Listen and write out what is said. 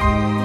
Bye.